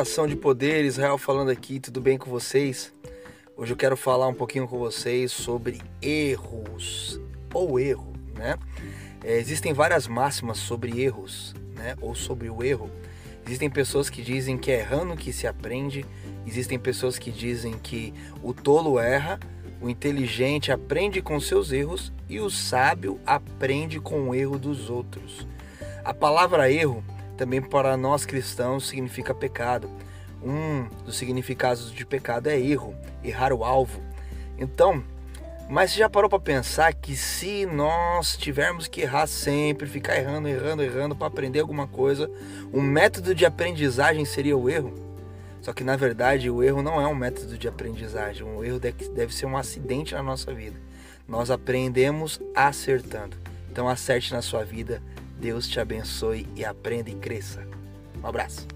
Ação de poder, Israel falando aqui, tudo bem com vocês? Hoje eu quero falar um pouquinho com vocês sobre erros ou erro, né? É, existem várias máximas sobre erros, né? Ou sobre o erro. Existem pessoas que dizem que é errando que se aprende, existem pessoas que dizem que o tolo erra, o inteligente aprende com seus erros e o sábio aprende com o erro dos outros. A palavra erro também para nós cristãos significa pecado. Um dos significados de pecado é erro, errar o alvo. Então, mas você já parou para pensar que se nós tivermos que errar sempre, ficar errando, errando, errando para aprender alguma coisa, o método de aprendizagem seria o erro? Só que na verdade o erro não é um método de aprendizagem, o erro deve ser um acidente na nossa vida. Nós aprendemos acertando. Então acerte na sua vida Deus te abençoe e aprenda e cresça. Um abraço.